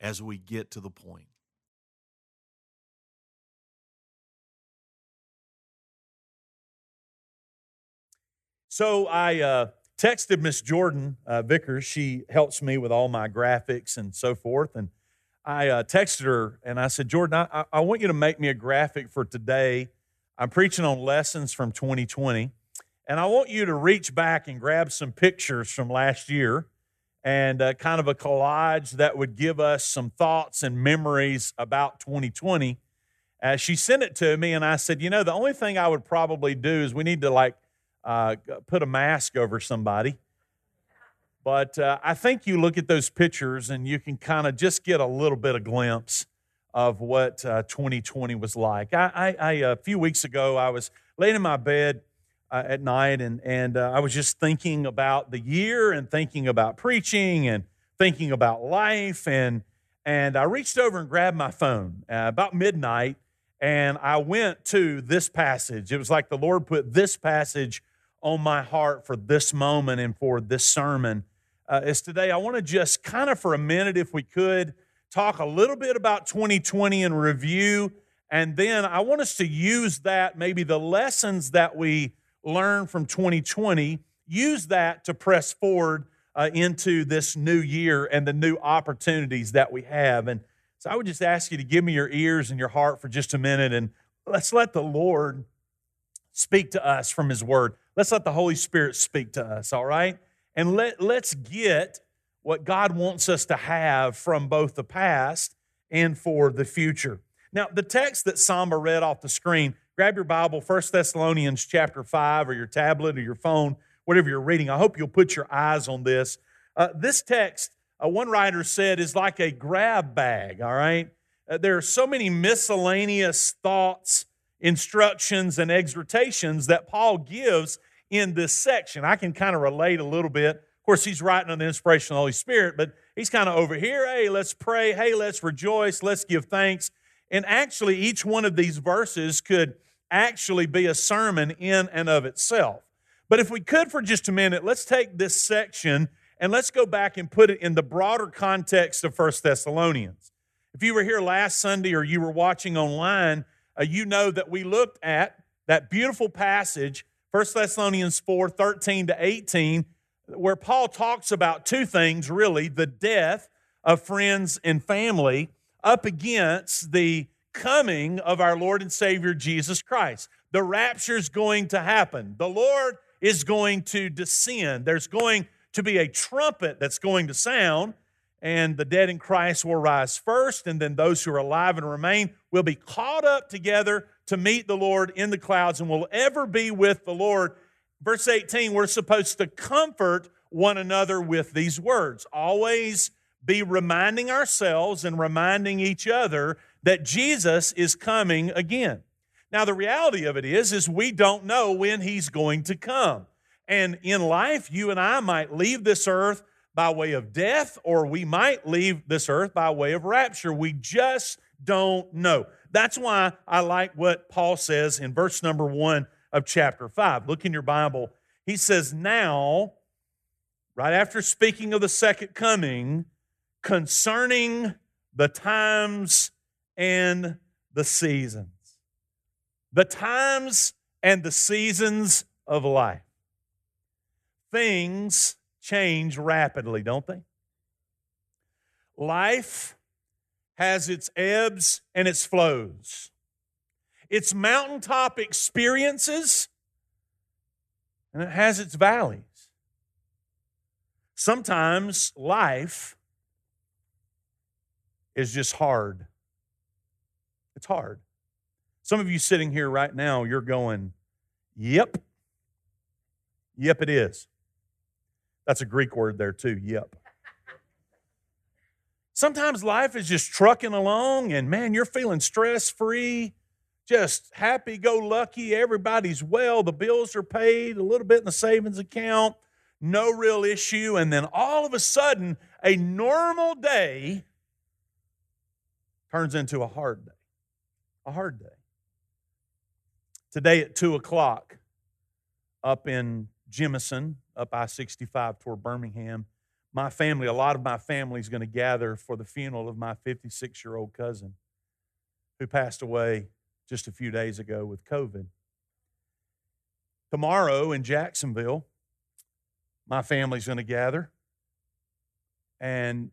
as we get to the point. So I uh, texted Miss Jordan uh, Vickers. She helps me with all my graphics and so forth. And I uh, texted her and I said, Jordan, I, I want you to make me a graphic for today. I'm preaching on lessons from 2020. And I want you to reach back and grab some pictures from last year and uh, kind of a collage that would give us some thoughts and memories about 2020. Uh, she sent it to me, and I said, You know, the only thing I would probably do is we need to like uh, put a mask over somebody. But uh, I think you look at those pictures and you can kind of just get a little bit of glimpse of what 2020 uh, was like. I, I, I, a few weeks ago, I was laying in my bed uh, at night, and and uh, I was just thinking about the year and thinking about preaching and thinking about life, and and I reached over and grabbed my phone uh, about midnight, and I went to this passage. It was like the Lord put this passage on my heart for this moment and for this sermon. Uh, is today I want to just kind of for a minute, if we could, talk a little bit about 2020 and review. And then I want us to use that, maybe the lessons that we learn from 2020, use that to press forward uh, into this new year and the new opportunities that we have. And so I would just ask you to give me your ears and your heart for just a minute and let's let the Lord speak to us from His Word. Let's let the Holy Spirit speak to us, all right? And let, let's get what God wants us to have from both the past and for the future. Now, the text that Samba read off the screen grab your Bible, 1 Thessalonians chapter 5, or your tablet or your phone, whatever you're reading. I hope you'll put your eyes on this. Uh, this text, uh, one writer said, is like a grab bag, all right? Uh, there are so many miscellaneous thoughts, instructions, and exhortations that Paul gives in this section. I can kind of relate a little bit. Of course, he's writing on the inspiration of the Holy Spirit, but he's kind of over here. Hey, let's pray. Hey, let's rejoice. Let's give thanks. And actually, each one of these verses could actually be a sermon in and of itself. But if we could for just a minute, let's take this section and let's go back and put it in the broader context of First Thessalonians. If you were here last Sunday or you were watching online, uh, you know that we looked at that beautiful passage, 1 Thessalonians 4 13 to 18, where Paul talks about two things really the death of friends and family up against the coming of our Lord and Savior Jesus Christ. The rapture is going to happen. The Lord is going to descend. There's going to be a trumpet that's going to sound, and the dead in Christ will rise first, and then those who are alive and remain will be caught up together to meet the Lord in the clouds and will ever be with the Lord. Verse 18, we're supposed to comfort one another with these words. Always be reminding ourselves and reminding each other that Jesus is coming again. Now the reality of it is is we don't know when he's going to come. And in life you and I might leave this earth by way of death or we might leave this earth by way of rapture. We just don't know. That's why I like what Paul says in verse number 1 of chapter 5. Look in your Bible. He says, "Now right after speaking of the second coming, concerning the times and the seasons. The times and the seasons of life. Things change rapidly, don't they? Life has its ebbs and its flows, its mountaintop experiences, and it has its valleys. Sometimes life is just hard. It's hard. Some of you sitting here right now, you're going, Yep. Yep, it is. That's a Greek word there, too. Yep. Sometimes life is just trucking along, and man, you're feeling stress free, just happy go lucky. Everybody's well, the bills are paid, a little bit in the savings account, no real issue. And then all of a sudden, a normal day turns into a hard day. A hard day. Today at 2 o'clock, up in Jemison, up I 65 toward Birmingham, my family, a lot of my family is going to gather for the funeral of my 56 year old cousin who passed away just a few days ago with COVID. Tomorrow in Jacksonville, my family's going to gather and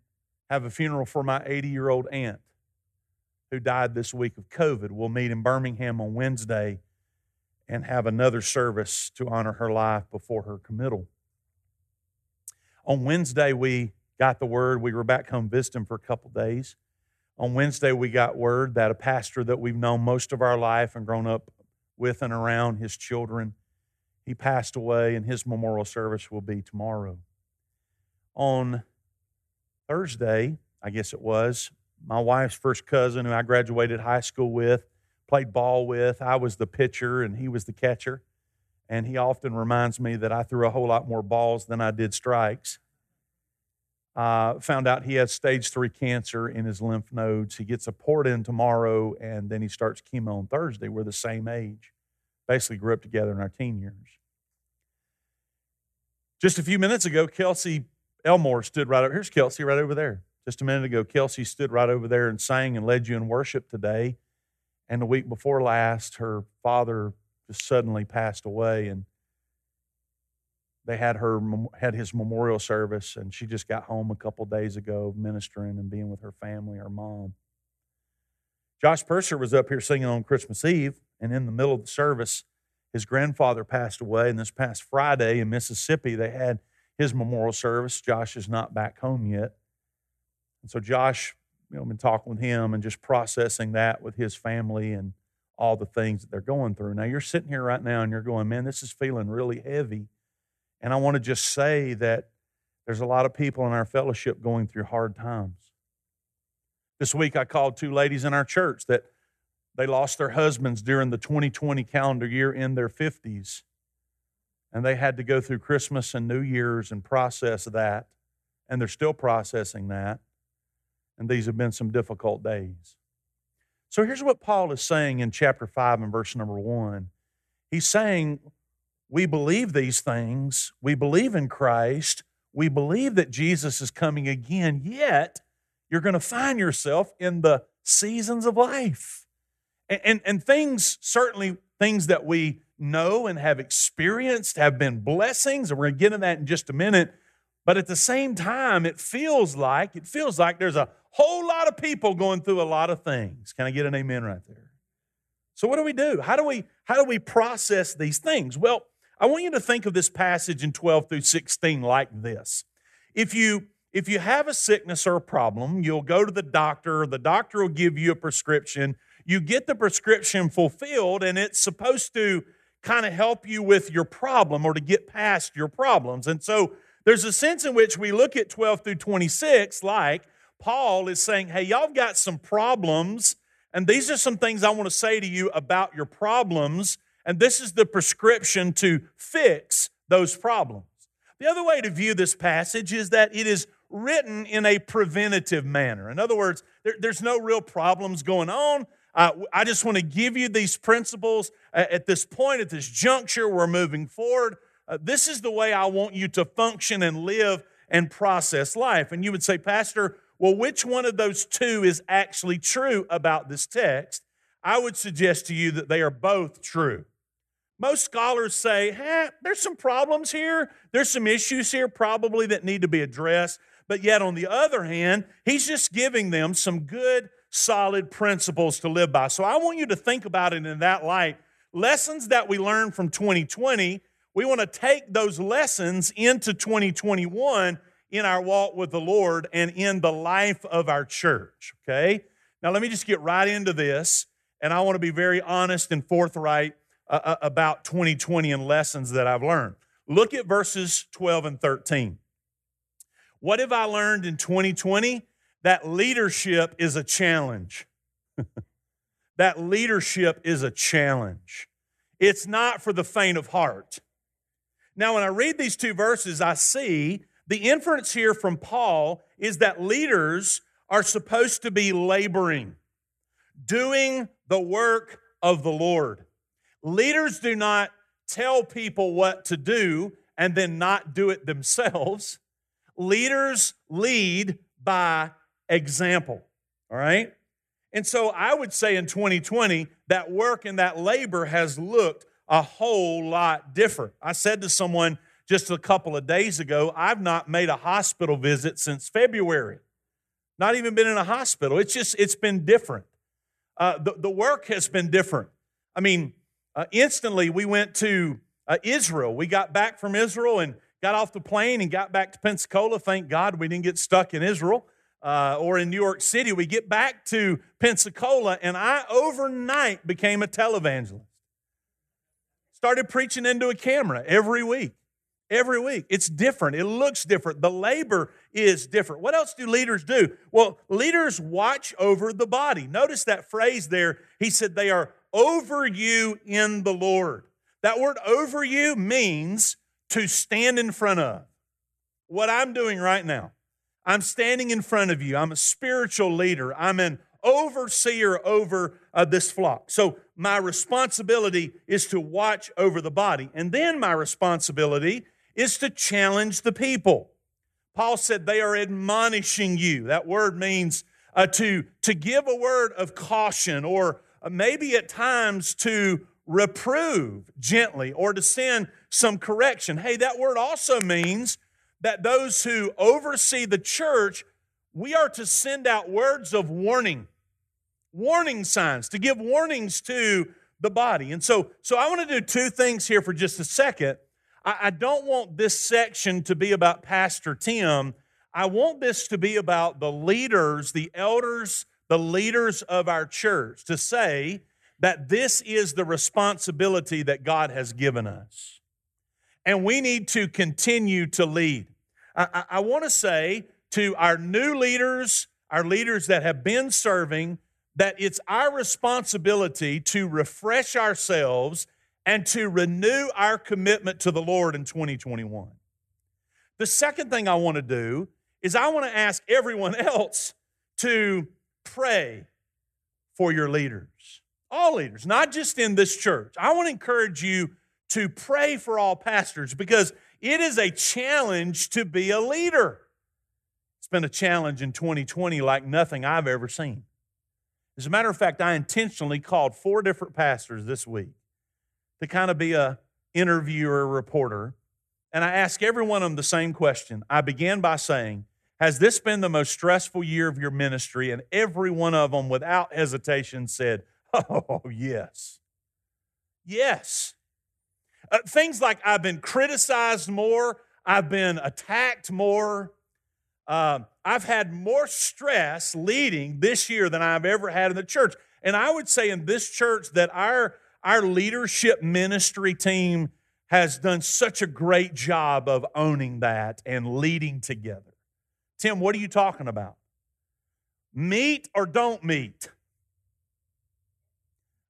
have a funeral for my 80 year old aunt who died this week of COVID. We'll meet in Birmingham on Wednesday and have another service to honor her life before her committal. On Wednesday, we got the word. We were back home visiting for a couple days. On Wednesday, we got word that a pastor that we've known most of our life and grown up with and around his children, he passed away, and his memorial service will be tomorrow. On Thursday, I guess it was, my wife's first cousin, who I graduated high school with, played ball with. I was the pitcher, and he was the catcher and he often reminds me that I threw a whole lot more balls than I did strikes. Uh, found out he has stage three cancer in his lymph nodes. He gets a port in tomorrow, and then he starts chemo on Thursday. We're the same age. Basically, grew up together in our teen years. Just a few minutes ago, Kelsey Elmore stood right over. Here's Kelsey right over there. Just a minute ago, Kelsey stood right over there and sang and led you in worship today. And the week before last, her father just suddenly passed away and they had her had his memorial service and she just got home a couple days ago ministering and being with her family her mom. Josh purser was up here singing on christmas eve and in the middle of the service his grandfather passed away. And this past friday in mississippi they had his memorial service. Josh is not back home yet and so josh you know been talking with him and just processing that with his family and all the things that they're going through. Now, you're sitting here right now and you're going, man, this is feeling really heavy. And I want to just say that there's a lot of people in our fellowship going through hard times. This week, I called two ladies in our church that they lost their husbands during the 2020 calendar year in their 50s. And they had to go through Christmas and New Year's and process that. And they're still processing that. And these have been some difficult days. So here's what Paul is saying in chapter 5 and verse number 1. He's saying, We believe these things, we believe in Christ, we believe that Jesus is coming again, yet you're going to find yourself in the seasons of life. And, and, and, things, certainly things that we know and have experienced, have been blessings, and we're going to get into that in just a minute. But at the same time, it feels like, it feels like there's a Whole lot of people going through a lot of things. Can I get an amen right there? So what do we do? How do we how do we process these things? Well, I want you to think of this passage in 12 through 16 like this. If you if you have a sickness or a problem, you'll go to the doctor, the doctor will give you a prescription. You get the prescription fulfilled and it's supposed to kind of help you with your problem or to get past your problems. And so there's a sense in which we look at 12 through 26 like Paul is saying, hey, y'all got some problems, and these are some things I want to say to you about your problems, and this is the prescription to fix those problems. The other way to view this passage is that it is written in a preventative manner. In other words, there, there's no real problems going on. Uh, I just want to give you these principles at this point, at this juncture. We're moving forward. Uh, this is the way I want you to function and live and process life. And you would say, Pastor, well, which one of those two is actually true about this text? I would suggest to you that they are both true. Most scholars say, eh, there's some problems here, there's some issues here probably that need to be addressed. But yet, on the other hand, he's just giving them some good, solid principles to live by. So I want you to think about it in that light. Lessons that we learned from 2020, we want to take those lessons into 2021 in our walk with the Lord and in the life of our church, okay? Now, let me just get right into this, and I want to be very honest and forthright uh, uh about 2020 and lessons that I've learned. Look at verses 12 and 13. What have I learned in 2020? that leadership is a challenge. that leadership is a challenge. It's not for the faint of heart. Now, when I read these two verses, I see the inference here from Paul is that leaders are supposed to be laboring, doing the work of the Lord. Leaders do not tell people what to do and then not do it themselves. Leaders lead by example, all right? And so I would say in 2020, that work and that labor has looked a whole lot different. I said to someone just a couple of days ago, I've not made a hospital visit since February. Not even been in a hospital. It's just, it's been different. Uh, the, the work has been different. I mean, uh, instantly we went to uh, Israel. We got back from Israel and got off the plane and got back to Pensacola. Thank God we didn't get stuck in Israel uh, or in New York City. We get back to Pensacola, and I overnight became a televangelist. Started preaching into a camera every week. Every week. It's different. It looks different. The labor is different. What else do leaders do? Well, leaders watch over the body. Notice that phrase there. He said, They are over you in the Lord. That word over you means to stand in front of. What I'm doing right now, I'm standing in front of you. I'm a spiritual leader. I'm an overseer over uh, this flock. So my responsibility is to watch over the body. And then my responsibility is to challenge the people. Paul said they are admonishing you. That word means uh, to, to give a word of caution or uh, maybe at times to reprove gently or to send some correction. Hey, that word also means that those who oversee the church, we are to send out words of warning, warning signs, to give warnings to the body. And so, so I want to do two things here for just a second. I, don't want this section to be about Pastor Tim. I want this to be about the leaders, the elders, the leaders of our church, to say, that this is the responsibility that God has given us. And we need to continue to lead. I, I, I want to say to our new leaders, our leaders that have been serving, that it's our responsibility to refresh ourselves and to renew our commitment to the Lord in 2021. The second thing I want to do is I want to ask everyone else to pray for your leaders all leaders, not just in this church. I want to encourage you to pray for all pastors because it is a challenge to be a leader. It's been a challenge in 2020 like nothing I've ever seen. As a matter of fact, I intentionally called four different pastors this week to kind of be a interviewer, reporter, and I ask every one of them the same question. I began by saying, Has this been the most stressful year of your ministry? And every one of them, without hesitation, said, Oh, yes. Yes. Uh, things like I've been criticized more, I've been attacked more. Uh, I've had more stress leading this year than I've ever had in the church. And I would say in this church that our, our leadership ministry team has done such a great job of owning that and leading together. Tim, what are you talking about? Meet or don't meet?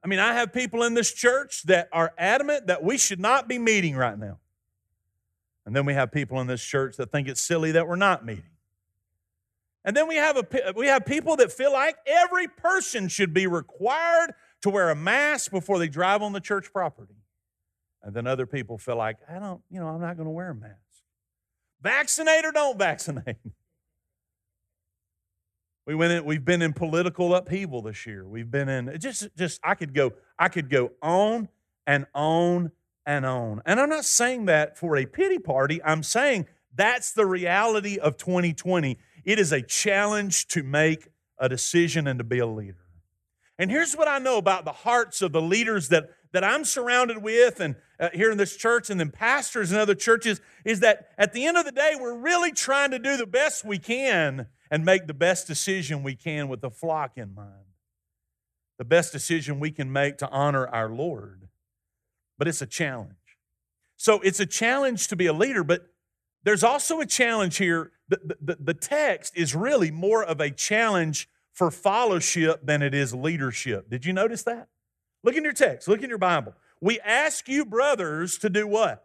I mean, I have people in this church that are adamant that we should not be meeting right now. And then we have people in this church that think it's silly that we're not meeting. And then we have, a, we have people that feel like every person should be required to wear a mask before they drive on the church property. And then other people feel like, I don't, you know, I'm not going to wear a mask. Vaccinate or don't vaccinate. We went in, we've been in political upheaval this year. We've been in just just I could go I could go on and on and on. And I'm not saying that for a pity party. I'm saying that's the reality of 2020. It is a challenge to make a decision and to be a leader. And here's what I know about the hearts of the leaders that, that I'm surrounded with and uh, here in this church and then pastors in other churches is that at the end of the day, we're really trying to do the best we can and make the best decision we can with the flock in mind. The best decision we can make to honor our Lord. But it's a challenge. So it's a challenge to be a leader, but there's also a challenge here the, the, the text is really more of a challenge for fellowship than it is leadership. Did you notice that? Look in your text, look in your Bible. We ask you, brothers, to do what?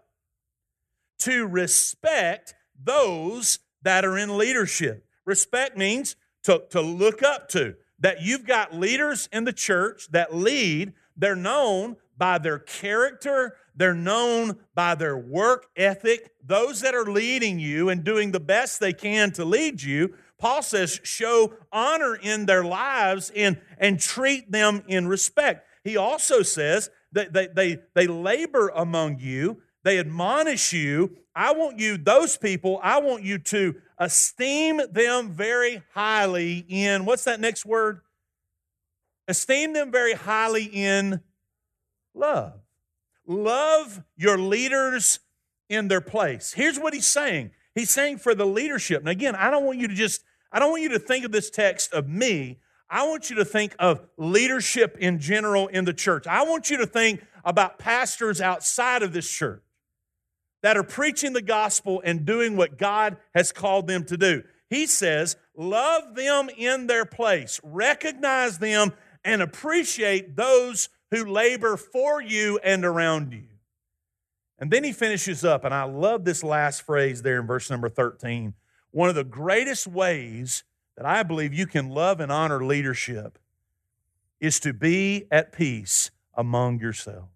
To respect those that are in leadership. Respect means to, to look up to, that you've got leaders in the church that lead, they're known by their character, they're known by their work ethic. Those that are leading you and doing the best they can to lead you, Paul says, show honor in their lives and, and treat them in respect. He also says that they, they, they labor among you, they admonish you. I want you, those people, I want you to esteem them very highly in, what's that next word? Esteem them very highly in love. Love your leaders in their place. Here's what he's saying. He's saying for the leadership. And again, I don't want you to just, I don't want you to think of this text of me. I want you to think of leadership in general in the church. I want you to think about pastors outside of this church that are preaching the gospel and doing what God has called them to do. He says, love them in their place, recognize them, and appreciate those who labor for you and around you. And then he finishes up, and I love this last phrase there in verse number 13. One of the greatest ways that I believe you can love and honor leadership is to be at peace among yourselves.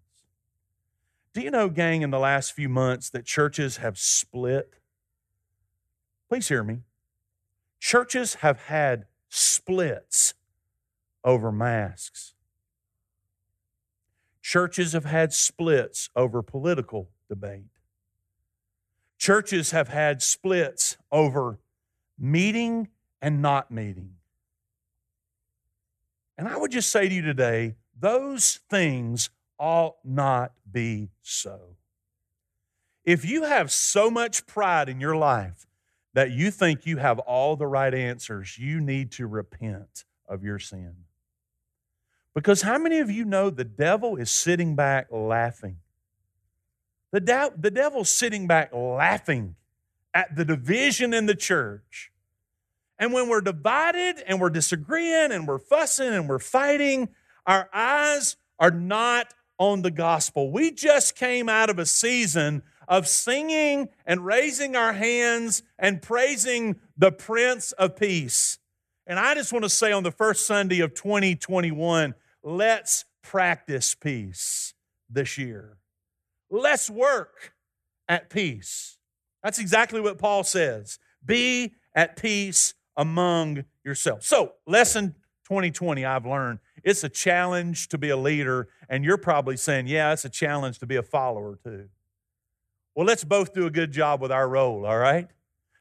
Do you know, gang, in the last few months that churches have split? Please hear me. Churches have had splits over masks. Churches have had splits over political debate. Churches have had splits over meeting and not meeting. And I would just say to you today, those things ought not be so. If you have so much pride in your life that you think you have all the right answers, you need to repent of your sin. Because how many of you know the devil is sitting back laughing? The, de- the devil's sitting back laughing at the division in the church. And when we're divided and we're disagreeing and we're fussing and we're fighting, our eyes are not on the gospel. We just came out of a season of singing and raising our hands and praising the Prince of Peace. And I just want to say on the first Sunday of 2021, Let's practice peace this year. Let's work at peace. That's exactly what Paul says. Be at peace among yourselves. So, lesson 2020, I've learned it's a challenge to be a leader, and you're probably saying, yeah, it's a challenge to be a follower too. Well, let's both do a good job with our role, all right?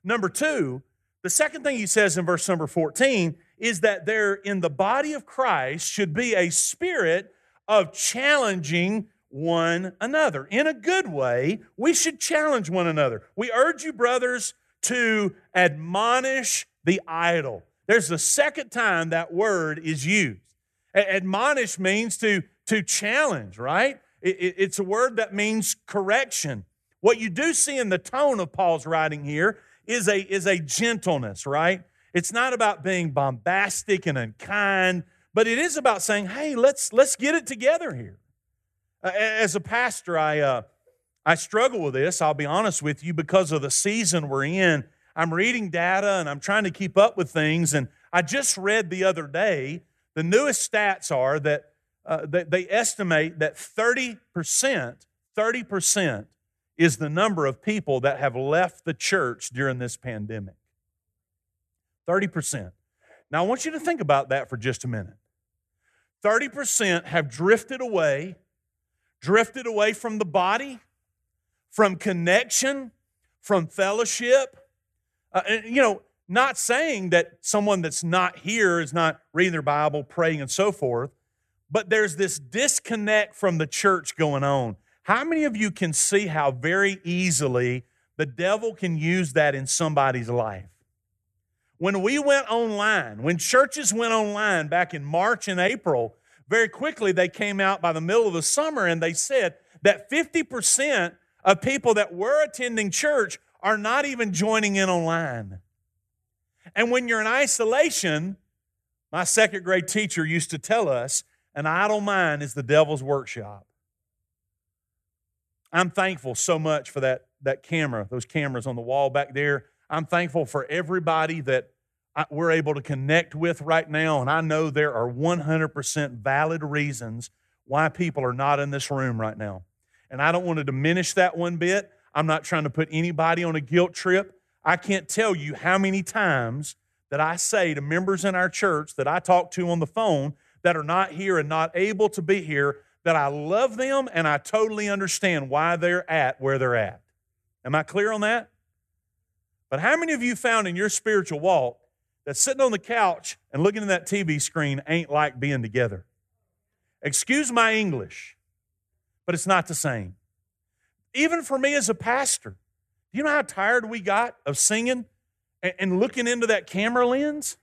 Number two, the second thing he says in verse number 14 is that there in the body of Christ should be a spirit of challenging one another. In a good way, we should challenge one another. We urge you, brothers, to admonish the idle. There's the second time that word is used. Admonish means to, to challenge, right? It's a word that means correction. What you do see in the tone of Paul's writing here is a, is a gentleness, right? It's not about being bombastic and unkind, but it is about saying, hey, let's, let's get it together here. As a pastor, I, uh, I struggle with this, I'll be honest with you, because of the season we're in. I'm reading data and I'm trying to keep up with things. And I just read the other day, the newest stats are that uh, they, they estimate that 30%, 30% is the number of people that have left the church during this pandemic. 30%. Now, I want you to think about that for just a minute. 30% have drifted away, drifted away from the body, from connection, from fellowship. Uh, and, you know, not saying that someone that's not here is not reading their Bible, praying, and so forth, but there's this disconnect from the church going on. How many of you can see how very easily the devil can use that in somebody's life? When we went online, when churches went online back in March and April, very quickly they came out by the middle of the summer and they said that 50% of people that were attending church are not even joining in online. And when you're in isolation, my second grade teacher used to tell us an idle mind is the devil's workshop. I'm thankful so much for that, that camera, those cameras on the wall back there. I'm thankful for everybody that we're able to connect with right now. And I know there are 100% valid reasons why people are not in this room right now. And I don't want to diminish that one bit. I'm not trying to put anybody on a guilt trip. I can't tell you how many times that I say to members in our church that I talk to on the phone that are not here and not able to be here that I love them and I totally understand why they're at where they're at. Am I clear on that? But how many of you found in your spiritual walk that sitting on the couch and looking at that TV screen ain't like being together? Excuse my English, but it's not the same. Even for me as a pastor, you know how tired we got of singing and looking into that camera lens?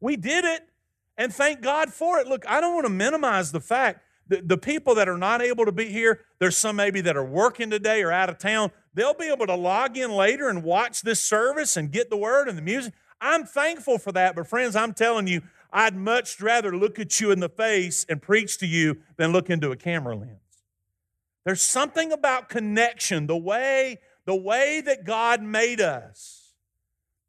We did it, and thank God for it. Look, I don't want to minimize the fact the, the people that are not able to be here, there's some maybe that are working today or out of town. They'll be able to log in later and watch this service and get the word and the music. I'm thankful for that, but friends, I'm telling you, I'd much rather look at you in the face and preach to you than look into a camera lens. There's something about connection, the way, the way that God made us,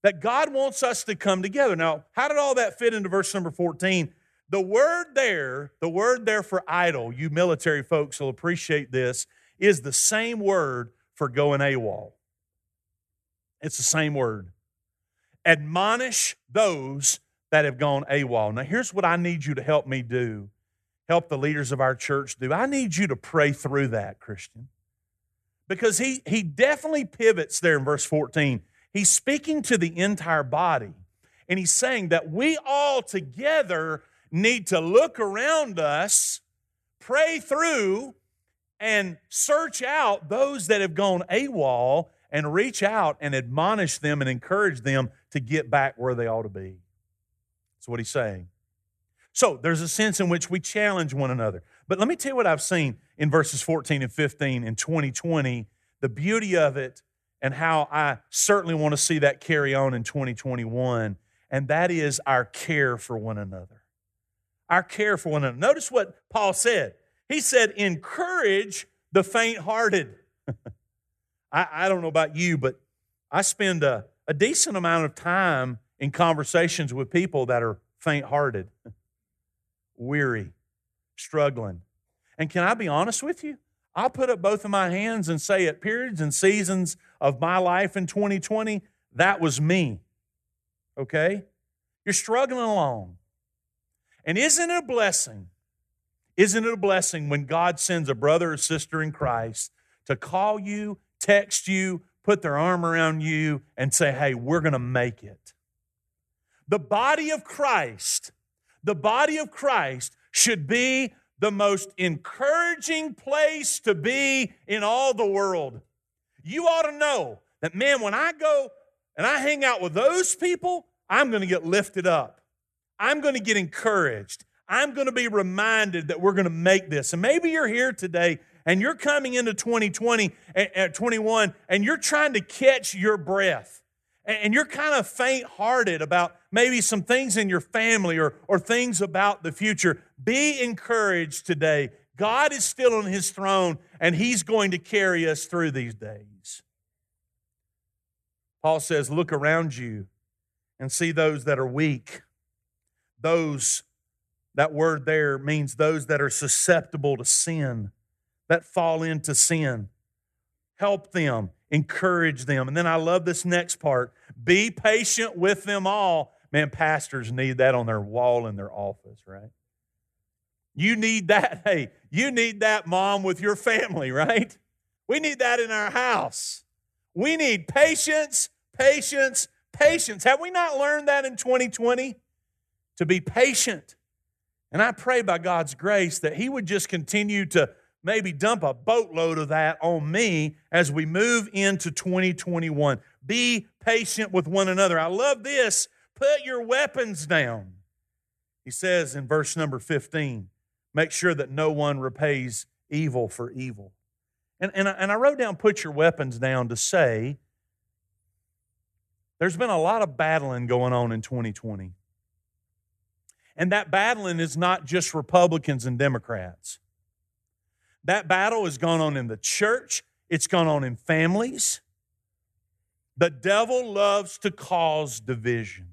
that God wants us to come together. Now, how did all that fit into verse number 14? The word there, the word there for idle, you military folks will appreciate this, is the same word for going AWOL. It's the same word. Admonish those that have gone AWOL. Now, here's what I need you to help me do, help the leaders of our church do. I need you to pray through that, Christian. Because he, he definitely pivots there in verse 14. He's speaking to the entire body, and he's saying that we all together need to look around us, pray through, and search out those that have gone AWOL and reach out and admonish them and encourage them to get back where they ought to be. That's what he's saying. So there's a sense in which we challenge one another. But let me tell you what I've seen in verses 14 and 15 in 2020, the beauty of it, and how I certainly want to see that carry on in 2021, and that is our care for one another our care for one another. Notice what Paul said. He said, encourage the faint hearted. I, I, don't know about you, but I spend a, a decent amount of time in conversations with people that are faint hearted, weary, struggling. And can I be honest with you? I'll put up both of my hands and say, at periods and seasons of my life in 2020, that was me. Okay? You're struggling along. And isn't it a blessing? Isn't it a blessing when God sends a brother or sister in Christ to call you, text you, put their arm around you, and say, hey, we're going to make it? The body of Christ, the body of Christ should be the most encouraging place to be in all the world. You ought to know that, man, when I go and I hang out with those people, I'm going to get lifted up. I'm going to get encouraged. I'm going to be reminded that we're going to make this. And maybe you're here today and you're coming into 2020 at eh, eh, 21 and you're trying to catch your breath. And you're kind of faint hearted about maybe some things in your family or, or things about the future. Be encouraged today. God is still on his throne and he's going to carry us through these days. Paul says, Look around you and see those that are weak those, that word there means those that are susceptible to sin, that fall into sin. Help them, encourage them. And then I love this next part be patient with them all. Man, pastors need that on their wall in their office, right? You need that. Hey, you need that, mom, with your family, right? We need that in our house. We need patience, patience, patience. Have we not learned that in 2020? to be patient. And I pray by God's grace that He would just continue to maybe dump a boatload of that on me as we move into 2021. Be patient with one another. I love this. Put your weapons down. He says in verse number 15, make sure that no one repays evil for evil. And, and, I, and I wrote down, put your weapons down to say, There's been a lot of battling going on in 2020. And that battling is not just Republicans and Democrats. That battle has gone on in the church, it's gone on in families. The devil loves to cause division.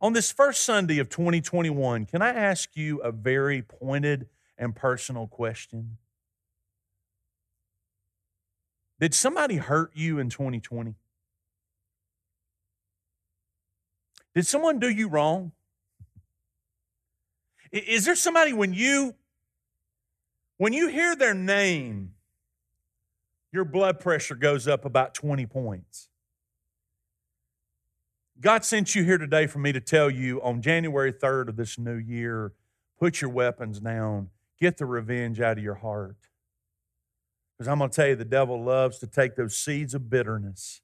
On this first Sunday of 2021, can I ask you a very pointed and personal question? Did somebody hurt you in 2020? Did someone do you wrong? Is there somebody when you when you hear their name your blood pressure goes up about 20 points? God sent you here today for me to tell you on January 3rd of this new year, put your weapons down, get the revenge out of your heart. Because I'm going to tell you, the devil loves to take those seeds of bitterness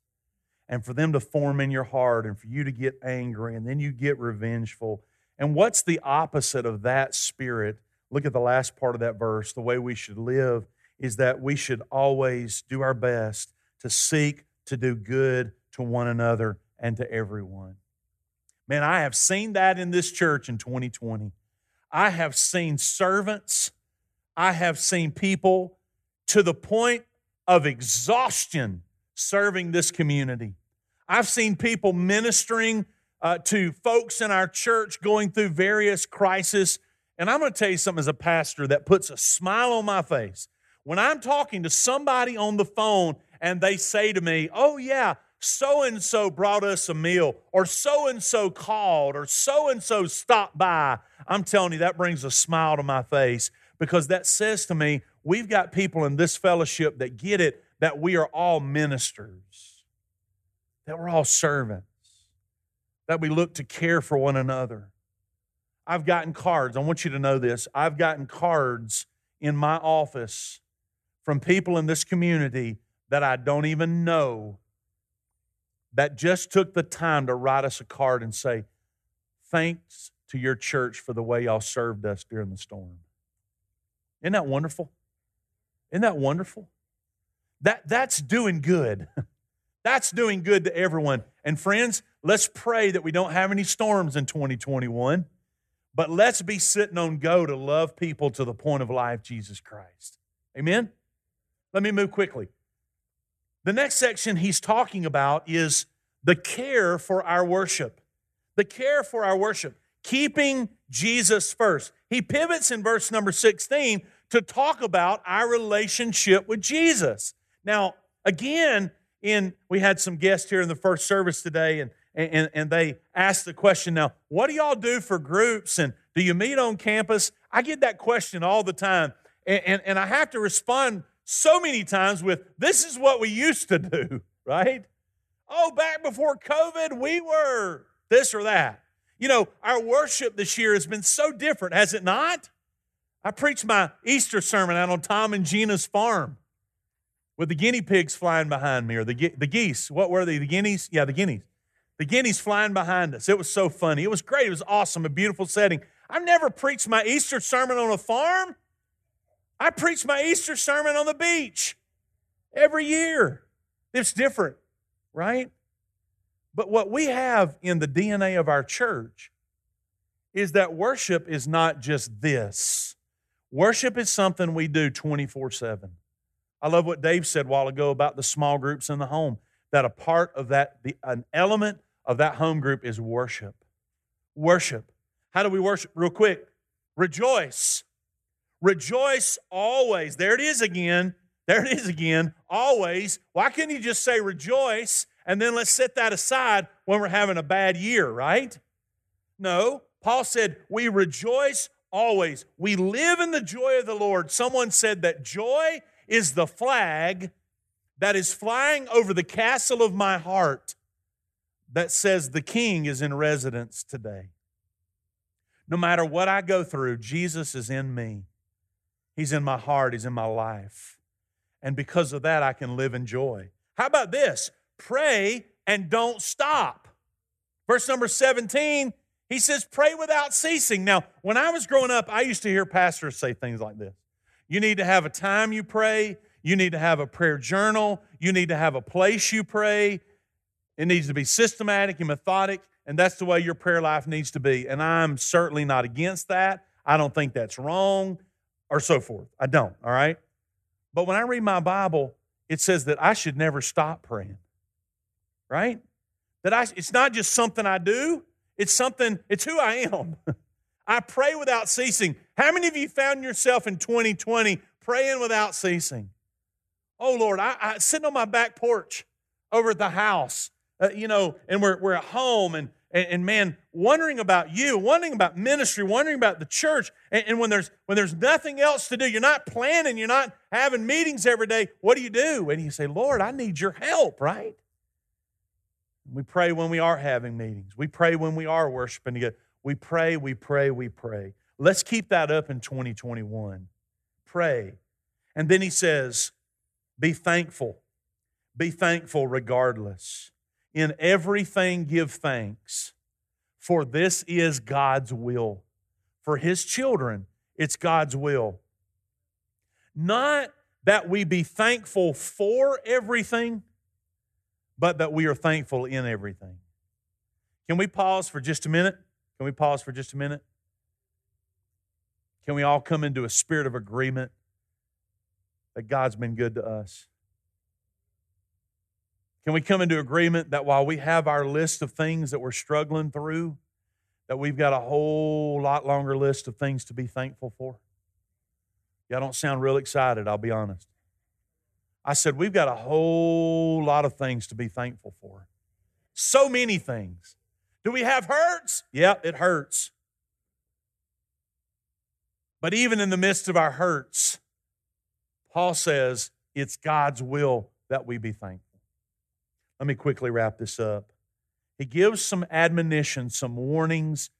and for them to form in your heart and for you to get angry and then you get revengeful. And what's the opposite of that spirit? Look at the last part of that verse. The way we should live is that we should always do our best to seek to do good to one another and to everyone. Man, I have seen that in this church in 2020. I have seen servants, I have seen people to the point of exhaustion serving this community. I've seen people ministering uh, to folks in our church going through various crises. And I'm going to tell you something as a pastor that puts a smile on my face. When I'm talking to somebody on the phone and they say to me, Oh, yeah, so and so brought us a meal, or so and so called, or so and so stopped by, I'm telling you, that brings a smile to my face because that says to me, we've got people in this fellowship that get it that we are all ministers, that we're all servants, that we look to care for one another. I've gotten cards. I want you to know this. I've gotten cards in my office from people in this community that I don't even know that just took the time to write us a card and say, Thanks to your church for the way y'all served us during the storm. Isn't that wonderful? Isn't that wonderful? That, that's doing good. That's doing good to everyone. And friends, let's pray that we don't have any storms in 2021, but let's be sitting on go to love people to the point of life, Jesus Christ. Amen? Let me move quickly. The next section he's talking about is the care for our worship. The care for our worship, keeping Jesus first. He pivots in verse number 16 to talk about our relationship with Jesus. Now, again, in we had some guests here in the first service today, and and, and they ask the question now, what do y'all do for groups and do you meet on campus? I get that question all the time. And, and, and I have to respond so many times with, this is what we used to do, right? Oh, back before COVID, we were this or that. You know, our worship this year has been so different, has it not? I preached my Easter sermon out on Tom and Gina's farm with the guinea pigs flying behind me, or the, the geese. What were they? The guineas? Yeah, the guineas. The guineas flying behind us. It was so funny. It was great. It was awesome. A beautiful setting. I've never preached my Easter sermon on a farm. I preach my Easter sermon on the beach every year. It's different, right? But what we have in the DNA of our church is that worship is not just this. Worship is something we do 24 7. I love what Dave said a while ago about the small groups in the home, that a part of that, the, an element of that home group is worship. Worship. How do we worship? Real quick. Rejoice. Rejoice always. There it is again. There it is again. Always. Why couldn't you just say rejoice and then let's set that aside when we're having a bad year, right? No. Paul said, we rejoice always. We live in the joy of the Lord. Someone said that joy is the flag that is flying over the castle of my heart that says the king is in residence today. No matter what I go through, Jesus is in me. He's in my heart, He's in my life. And because of that, I can live in joy. How about this? Pray and don't stop. Verse number 17, he says, Pray without ceasing. Now, when I was growing up, I used to hear pastors say things like this you need to have a time you pray. You need to have a prayer journal. You need to have a place you pray. It needs to be systematic and methodic, and that's the way your prayer life needs to be. And I'm certainly not against that. I don't think that's wrong or so forth. I don't, all right? But when I read my Bible, it says that I should never stop praying, right? That I, it's not just something I do, it's something, it's who I am. I pray without ceasing. How many of you found yourself in 2020 praying without ceasing? Oh, Lord, I, I sitting on my back porch over at the house, uh, you know, and we're, we're at home and, and, and, man, wondering about you, wondering about ministry, wondering about the church. And, and when, there's, when there's nothing else to do, you're not planning, you're not having meetings every day, what do you do? And you say, Lord, I need your help, right? We pray when we are having meetings. We pray when we are worshiping together. We pray, we pray, we pray. Let's keep that up in 2021. Pray. And then he says, be thankful. Be thankful regardless. In everything, give thanks, for this is God's will. For his children, it's God's will. Not that we be thankful for everything, but that we are thankful in everything. Can we pause for just a minute? Can we pause for just a minute? Can we all come into a spirit of agreement that God's been good to us? Can we come into agreement that while we have our list of things that we're struggling through, that we've got a whole lot longer list of things to be thankful for? Y'all don't sound real excited, I'll be honest. I said, we've got a whole lot of things to be thankful for. So many things. Do we have hurts? Yep, it hurts. But even in the midst of our hurts, Paul says it's God's will that we be thankful. Let me quickly wrap this up. He gives some admonition, some warnings,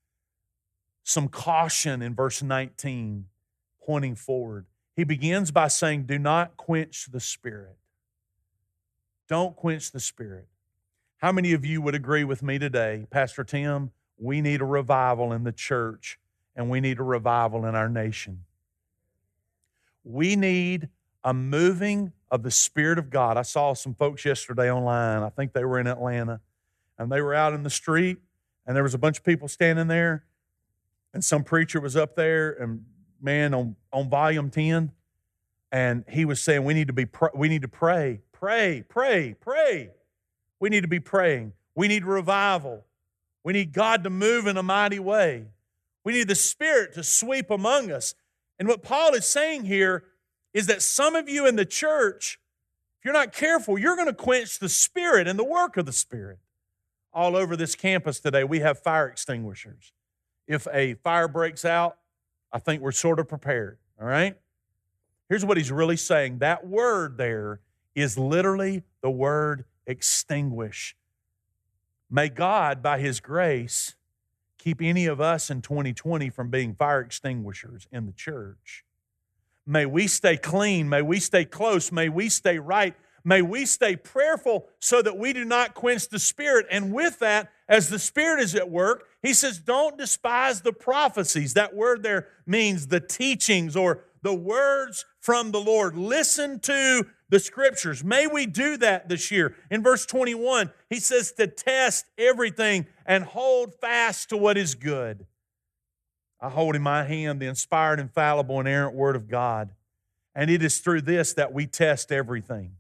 some caution in verse 19, pointing forward. He begins by saying, Do not quench the Spirit. Don't quench the Spirit. How many of you would agree with me today, Pastor Tim? We need a revival in the church and we need a revival in our nation. We need a moving of the Spirit of God. I saw some folks yesterday online. I think they were in Atlanta, and they were out in the street, and there was a bunch of people standing there, and some preacher was up there, and man on, on volume 10 and he was saying we need to be we need to pray pray pray pray. We need to be praying. We need revival. We need god to move in a mighty way. We need the spirit to sweep among us. And what paul is saying here is that some of you in the church if you're not careful you're going to quench the spirit and the work of the spirit all over this campus today we have fire extinguishers if a fire breaks out I think we're sort of prepared, all right? Here's what he's really saying that word there is literally the word extinguish. May God, by his grace, keep any of us in 2020 from being fire extinguishers in the church. May we stay clean. May we stay close. May we stay right. May we stay prayerful so that we do not quench the Spirit. And with that, as the Spirit is at work, he says, don't despise the prophecies. That word there means the teachings or the words from the Lord. Listen to the scriptures. May we do that this year. In verse 21, he says to test everything and hold fast to what is good. I hold in my hand the inspired, infallible, and inerrant word of God. And it is through this that we test everything.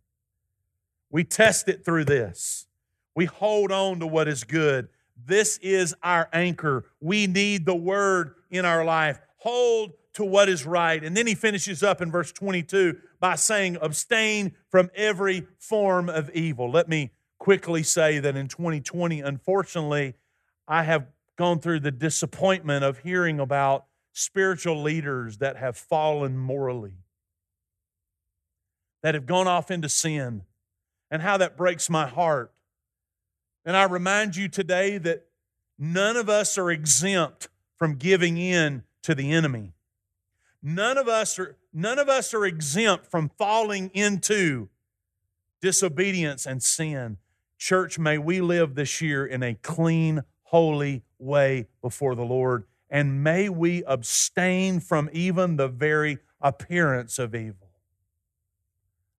We test it through this. We hold on to what is good. This is our anchor. We need the word in our life. Hold to what is right. And then he finishes up in verse 22 by saying, abstain from every form of evil. Let me quickly say that in 2020, unfortunately, I have gone through the disappointment of hearing about spiritual leaders that have fallen morally, that have gone off into sin, and how that breaks my heart. And I remind you today that none of us are exempt from giving in to the enemy. None of us are, none of us are exempt from falling into disobedience and sin. Church, may we live this year in a clean, holy way before the Lord, and may we abstain from even the very appearance of evil.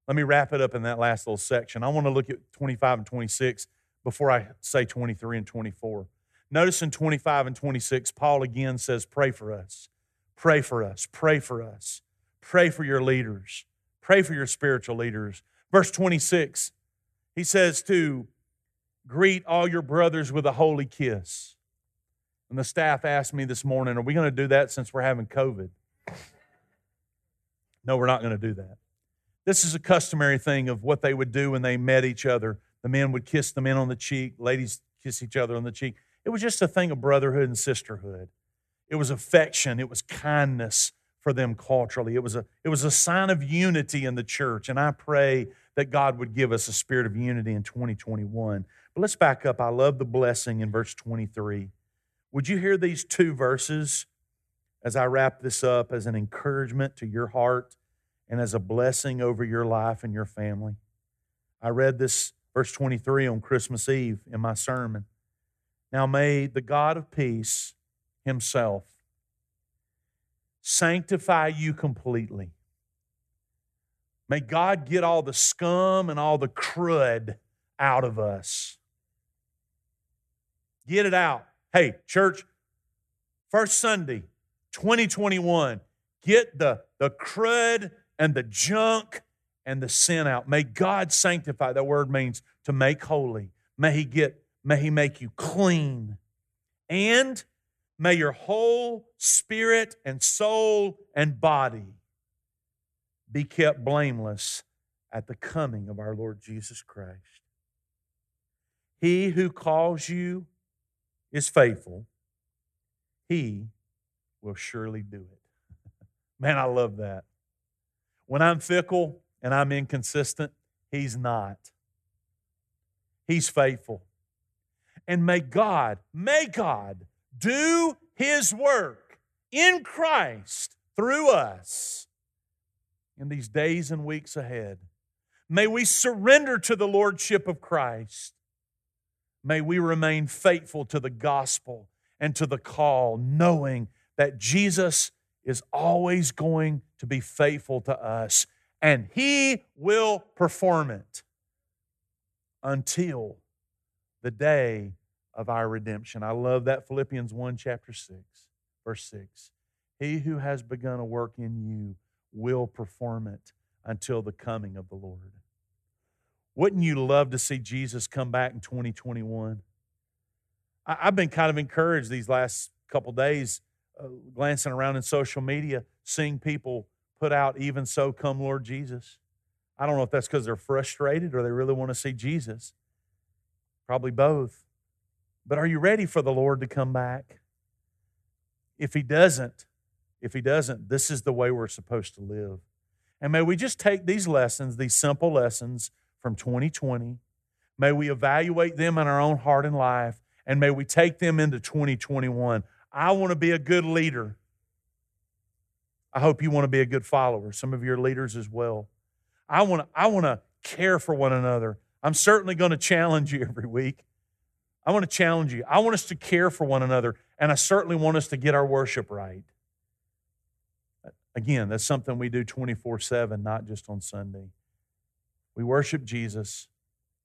Let me wrap it up in that last little section. I want to look at 25 and 26, before I say 23 and 24. Notice in 25 and 26, Paul again says, Pray for us, pray for us, pray for us, pray for your leaders, pray for your spiritual leaders. Verse 26, he says to greet all your brothers with a holy kiss. And the staff asked me this morning, Are we going to do that since we're having COVID? No, we're not going to do that. This is a customary thing of what they would do when they met each other. The men would kiss the men on the cheek, ladies kiss each other on the cheek. It was just a thing of brotherhood and sisterhood. It was affection, it was kindness for them culturally. It was a it was a sign of unity in the church, and I pray that God would give us a spirit of unity in 2021. But let's back up. I love the blessing in verse 23. Would you hear these two verses as I wrap this up as an encouragement to your heart and as a blessing over your life and your family? I read this verse 23 on Christmas Eve in my sermon. Now may the God of peace himself sanctify you completely. May God get all the scum and all the crud out of us. Get it out. Hey, church, first Sunday, 2021, get the, the crud and the junk and the sin out. May God sanctify. That word means to make holy. May He get, may He make you clean. And may your whole spirit and soul and body be kept blameless at the coming of our Lord Jesus Christ. He who calls you is faithful, he will surely do it. Man, I love that. When I'm fickle and I'm inconsistent, he's not. He's faithful. And may God, may God do his work in Christ through us in these days and weeks ahead. May we surrender to the Lordship of Christ. May we remain faithful to the gospel and to the call, knowing that Jesus is always going to be faithful to us and he will perform it until the day of our redemption. I love that Philippians 1, chapter 6, verse 6. He who has begun a work in you will perform it until the coming of the Lord. Wouldn't you love to see Jesus come back in 2021? I've been kind of encouraged these last couple days, uh, glancing around in social media, seeing people put out, Even so, come Lord Jesus. I don't know if that's because they're frustrated or they really want to see Jesus. Probably both. But are you ready for the Lord to come back? If He doesn't, if He doesn't, this is the way we're supposed to live. And may we just take these lessons, these simple lessons from 2020, may we evaluate them in our own heart and life, and may we take them into 2021. I want to be a good leader. I hope you want to be a good follower, some of your leaders as well. I want to, I want to care for one another. I'm certainly going to challenge you every week. I want to challenge you. I want us to care for one another, and I certainly want us to get our worship right. Again, that's something we do 24 7, not just on Sunday. We worship Jesus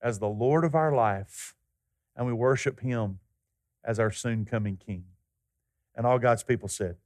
as the Lord of our life, and we worship Him as our soon coming King. And all God's people said,